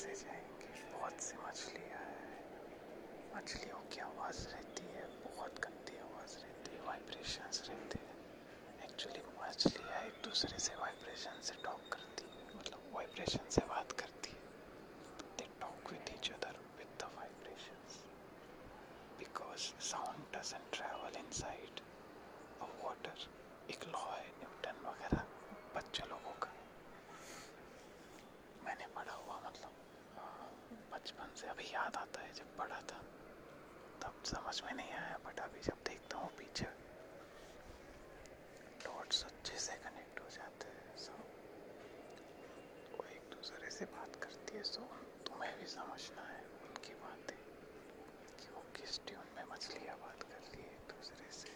कैसे जाएँगे। बहुत सी मछलियाँ हैं। मछलियों की आवाज़ रहती है। बहुत गंदी आवाज़ रहती है। वाइब्रेशंस रहते हैं। एक्चुअली मछलियाँ एक दूसरे से वाइब्रेशन से टॉक करती है। मतलब वाइब्रेशन से बात करती है they talk with each other with the vibrations because sound doesn't travel inside a water एक लॉ है न्यूटन वगैरह बच्चे लोगों का मैंने पढ़ा हुआ मतलब बचपन से अभी याद आता है जब पढ़ा था। तब समझ में नहीं आया बट अभी जब देखता हूँ पीछे डॉट्स अच्छे से कनेक्ट हो जाते हैं सो वो एक दूसरे से बात करती है सो तुम्हें भी समझना है उनकी बातें, कि वो किस ट्यून में मछलियाँ बात कर रही है एक दूसरे से,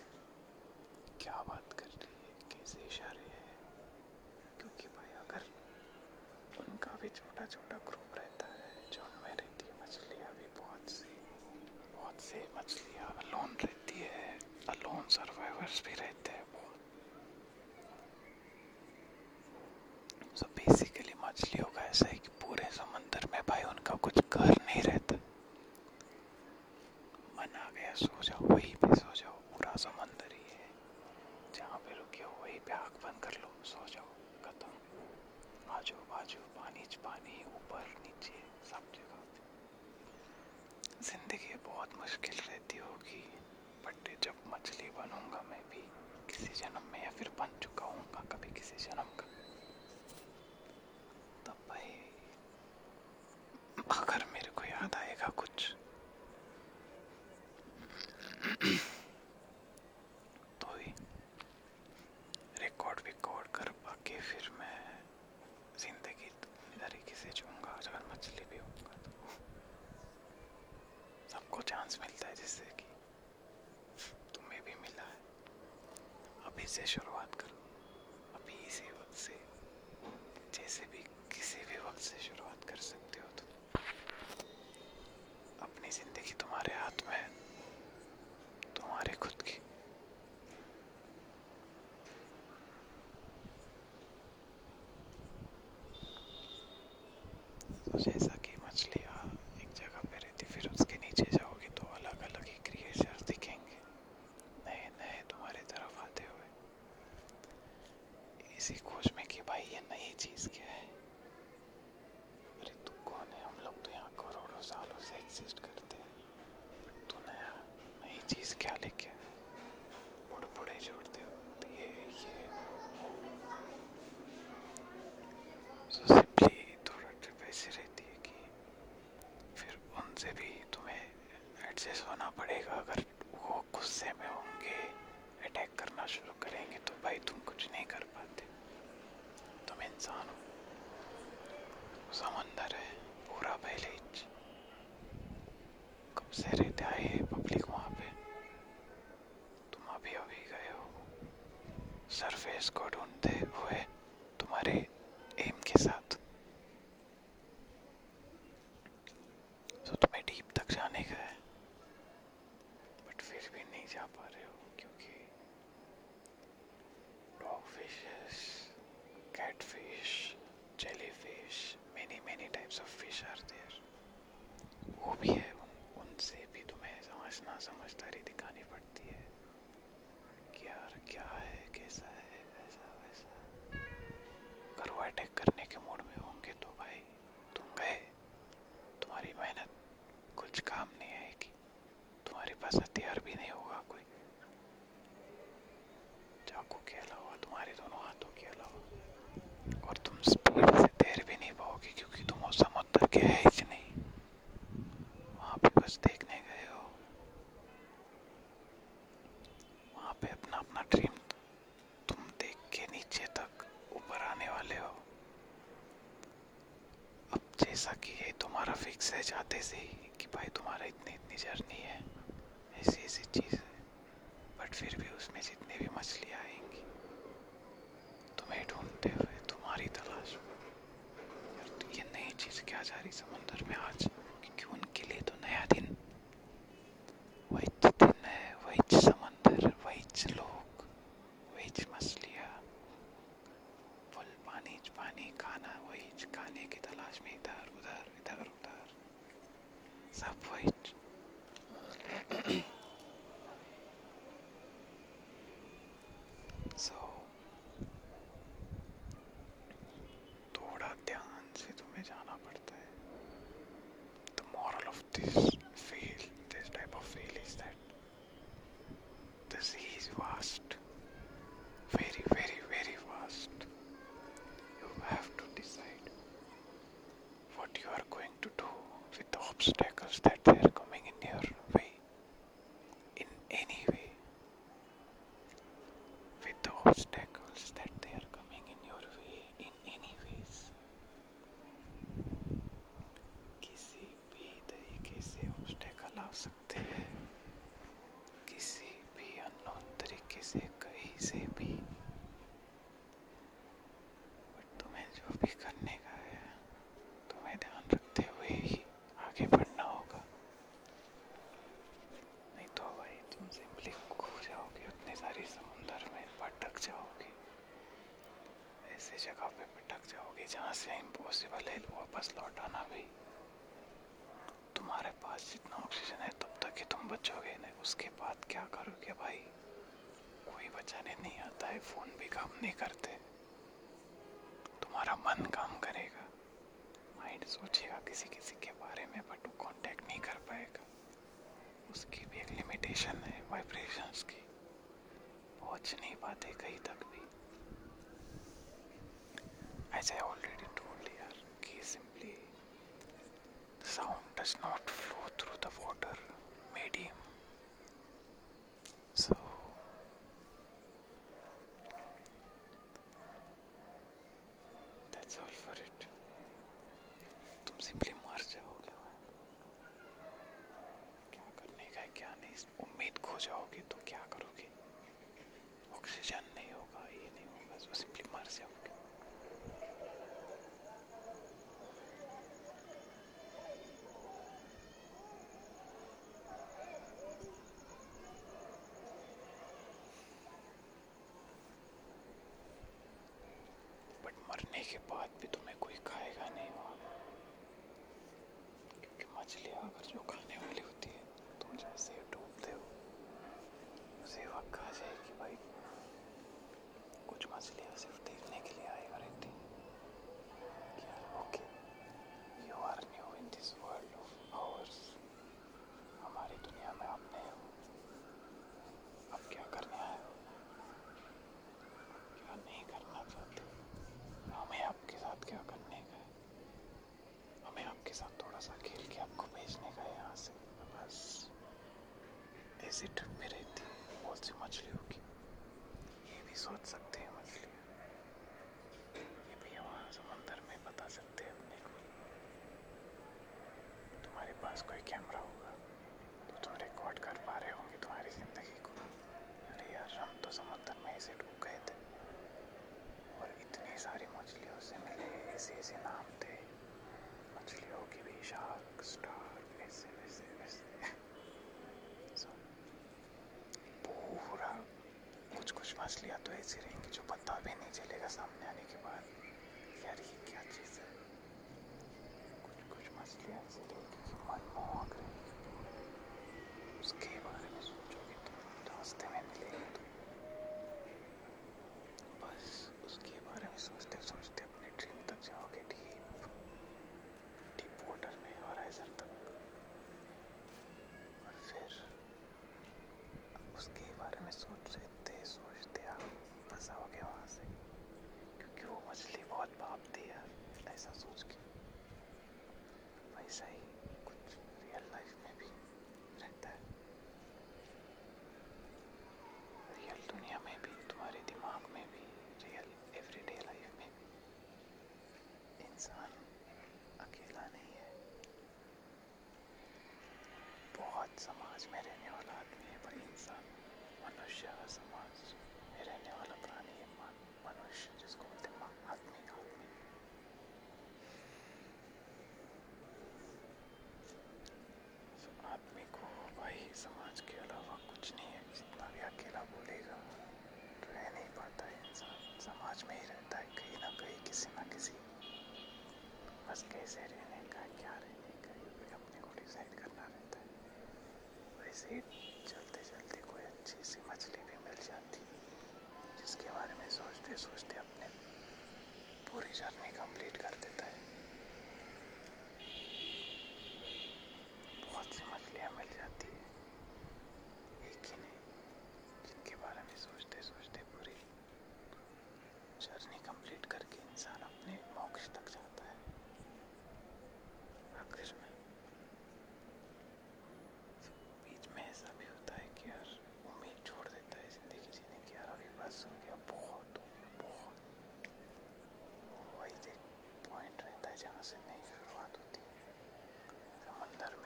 क्या बात कर रही है, कैसे इशारे हैं, क्योंकि भाई अगर उनका भी छोटा छोटा ग्रुप रहता है जो उनमें रहती है मछलियाँ भी बहुत सी बहुत सी मछलियाँ अलोन रहती है अलोन सर्वाइवर्स भी रहते हैं बहुत सो बेसिकली मछलियों का ऐसा है कि पूरे समंदर में भाई उनका कुछ घर नहीं रहता मन आ गया सो जाओ, वहीं पे सो जाओ, पूरा समंदर ही है। जहाँ पे रुके हो, वहीं पे आँख बंद कर लो, सो जाओ, खत्म। आजू बाजू पानी पानी, ऊपर, नीचे, सब जगह। ज़िंदगी बहुत मुश्किल रहती होगी, बट जब मछली बनूँगा मैं भी किसी जन्म में या फिर बन चुका हूँ कभी किसी जन्म का, तब भाई, अगर मेरे को याद आएगा कुछ तो ही रिकॉर्ड विकॉर्ड कर पाके फिर मैं ज़िंदगी अपनी तरीके से जीऊँगा अगर मछली भी होऊँगा तो सबको चांस मिलता है जिससे कि तुम्हें भी मिला है अभी से शुरुआत करो अभी इसी वक्त से जैसे भी किसी भी वक्त से शुरुआत कर सकते हो तुम अपनी ज़िंदगी तुम्हारे हाथ में है तुम्हारे खुद की तो जैसा कि मछलियाँ एक जगह पे रहती फिर उसके नीचे जाओगे तो अलग अलग ही क्रिएचर दिखेंगे नए नए तुम्हारे तरफ़ आते हुए इसी खोज में कि भाई ये नई चीज़ क्या है अरे तू कौन है हम लोग तो यहाँ करोड़ों सालों से एग्जिस्ट करते हैं तू नया नई चीज़ क्या लेके आया? बुढ़ बुढ़े जोड़ते हो तो ये ये सो सिंपली थोड़ा ट्रिप ऐसी रहती है कि फिर उनसे भी तुम्हें एडजस्ट होना पड़ेगा। अगर वो गुस्से में होंगे अटैक करना शुरू करेंगे तो भाई तुम कुछ नहीं कर पाते। तुम इंसान हो। समंदर है, पूरा पहले कब से रहते आए पब्लिक वहाँ पे? तुम अभी अभी गए हो। सरफेस को ढूंढते हुए तुम्हारे एम के साथ तो तुम्हें डीप तक जाने का है बट फिर भी नहीं जा पा रहे हो क्योंकि dog fishes cat fish jelly fish many many types of fish are there वो भी है उन, उनसे भी तुम्हें समझना समझदारी दिखानी पड़ती है। कि यार क्या है, कैसा है, ऐसा, वैसा। अगर वो अटैक करने के मूड में होंगे तो भाई, तुम गए। तुम्हारी मेहनत, कुछ काम नहीं आएगी। तुम्हारे पास हथियार भी नहीं होगा कोई। चाकू के अलावा तुम्हारे दोनों हाथों के अलावा और तुम स्पीड से तैर भी नहीं पाओगे क्योंकि तुम उस समुद्र के है ही नहीं वहाँ पे बस देखने गए हो वहाँ पे अपना अपना ड्रीम तुम देख के नीचे तक ऊपर आने वाले हो अब जैसा कि ये तुम्हारा फिक्स है जाते से ही कि भाई तुम्हारा इतनी इतनी जर्नी है ऐसी ऐसी चीज़ है बट फिर भी उसमें जितनी भी मछलियाँ आएँगी ढूंढते हुए तुम्हारी तलाश। में यार तो ये नई चीज़ क्या जा रही समंदर में आज? क्योंकि उनके लिए तो नया दिन। वही दिन है, वही समंदर, वही लोग, वही मछलियाँ। फुल पानी पानी, खाना वही खाने की तलाश में इधर, उधर। सब वही with the obstacles that they are coming in your way in any way with the obstacles that they are coming in your way in any ways किसी भी तरीके से obstacle आ सकते हैं किसी भी अननोन तरीके से कहीं से भी बट तुम्हें जो भी करने का है तुम्हें ध्यान रखते हुए ही आगे बढ़ना होगा नहीं तो भाई तुम सिंपली खो जाओगे उतने सारे समुंदर में भटक जाओगे ऐसे जगह पे भटक जाओगे जहाँ से इम्पॉसिबल है वापस लौट आना भी तुम्हारे पास जितना ऑक्सीजन है तब तक ही तुम बचोगे नहीं उसके बाद क्या करोगे भाई? कोई बचाने नहीं आता है, फ़ोन भी काम नहीं करते। तुम्हारा मन काम करेगा। माइंड सोचेगा किसी किसी के बारे में बट वो कांटेक्ट नहीं कर पाएगा। उसकी भी एक लिमिटेशन है वाइब्रेशंस की। पहुँच नहीं पाते कहीं तक भी। As I already told यार, कि simply the sound does not flow through the water medium. So that's all for it. तुम सिंपली मर जाओगे क्या करने का है क्या नहीं उम्मीद जाओगे तो क्या करोगे? ऑक्सीजन नहीं होगा, ये नहीं होगा तो सिंपली मर जाओगे। बट मरने के बाद भी तुम्हें कोई खाएगा नहीं, वहाँ। क्योंकि मछली अगर जो खाने वाली होती है तुम जैसे ही डूबते हो उसी वक्त खा जाएगी भाई कुछ मछलियाँ सिर्फ़ देखने के लिए आई रहती क्या okay you are new in this world of ours हमारी दुनिया में आप नए हो अब क्या करने आए हो क्या नहीं करना चाहते हमें आपके साथ क्या करने का है हमें आपके साथ थोड़ा सा खेल के आपको भेजने का है यहाँ से बस ऐसी ट्रिप में रहती है बहुत सी मछलियों की ये भी सोच सकते हैं मछलियाँ ये भी वहाँ समंदर में बता सकते हैं अपने को तुम्हारे पास कोई कैमरा होगा तो तुम रिकॉर्ड कर पा रहे होंगे तुम्हारी ज़िंदगी को अरे यार हम तो समुद्र में ऐसे डूब गए थे और इतनी सारी मछलियों से मिले ऐसे ऐसे नाम थे मछलियों की भी शार्क स्टार ऐसे वैसे वैसे So, पूरा कुछ कुछ मछलियाँ तो ऐसी रहेंगी जो पता भी नहीं चलेगा सामने आने के बाद। यार ये क्या चीज़ है? कुछ कुछ मछलियाँ ऐसी रहेंगी जो मनमोहक रहेंगी उसके बारे में सोचोगे तो रास्ते में मिलेगी तो बस उसके बारे में सोचते सोचते अपने ड्रीम तक जाओगे डीप डीप वाटर में हॉराइजन तक और फिर उसके बारे में सोचते सोचते आप फंसाओगे वहाँ से क्योंकि वो मछली बहुत भापती है ऐसा सोच के वैसा ही कुछ रियल लाइफ में भी रहता है रियल दुनिया में भी तुम्हारे दिमाग में भी रियल एवरीडे लाइफ में भी. इंसान अकेला नहीं है. बहुत समाज में रहने वाला आदमी है, पर इंसान मनुष्य समाज में रहने वाला प्राणी है मनुष्य जिसको बोलते हैं मा- आदमी आदमी So, आदमी को भाई समाज के अलावा कुछ नहीं है जितना भी अकेला बोलेगा रह नहीं पाता है इंसान समाज में ही रहता है कहीं ना कहीं किसी ना किसी। बस कैसे रहने का, क्या रहने का, ये भी अपने को डिसाइड करना रहता है। वैसे चलते चलते कोई अच्छी सी मछली भी मिल जाती, जिसके बारे में सोचते सोचते अपने पूरी जर्नी कंप्लीट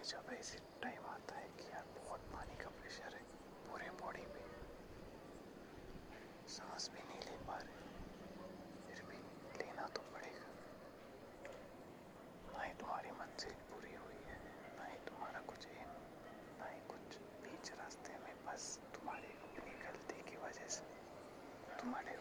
जब ऐसे टाइम आता है कि यार बहुत पानी का प्रेशर है, पूरे बॉडी पे सांस भी नहीं ले पा रहे। फिर भी लेना तो पड़ेगा। ना ही तुम्हारी मंजिल पूरी हुई है, ना ही तुम्हारा कुछ एम ना ही कुछ। बीच रास्ते में बस तुम्हारी अपनी गलती की वजह से, तुम्हारे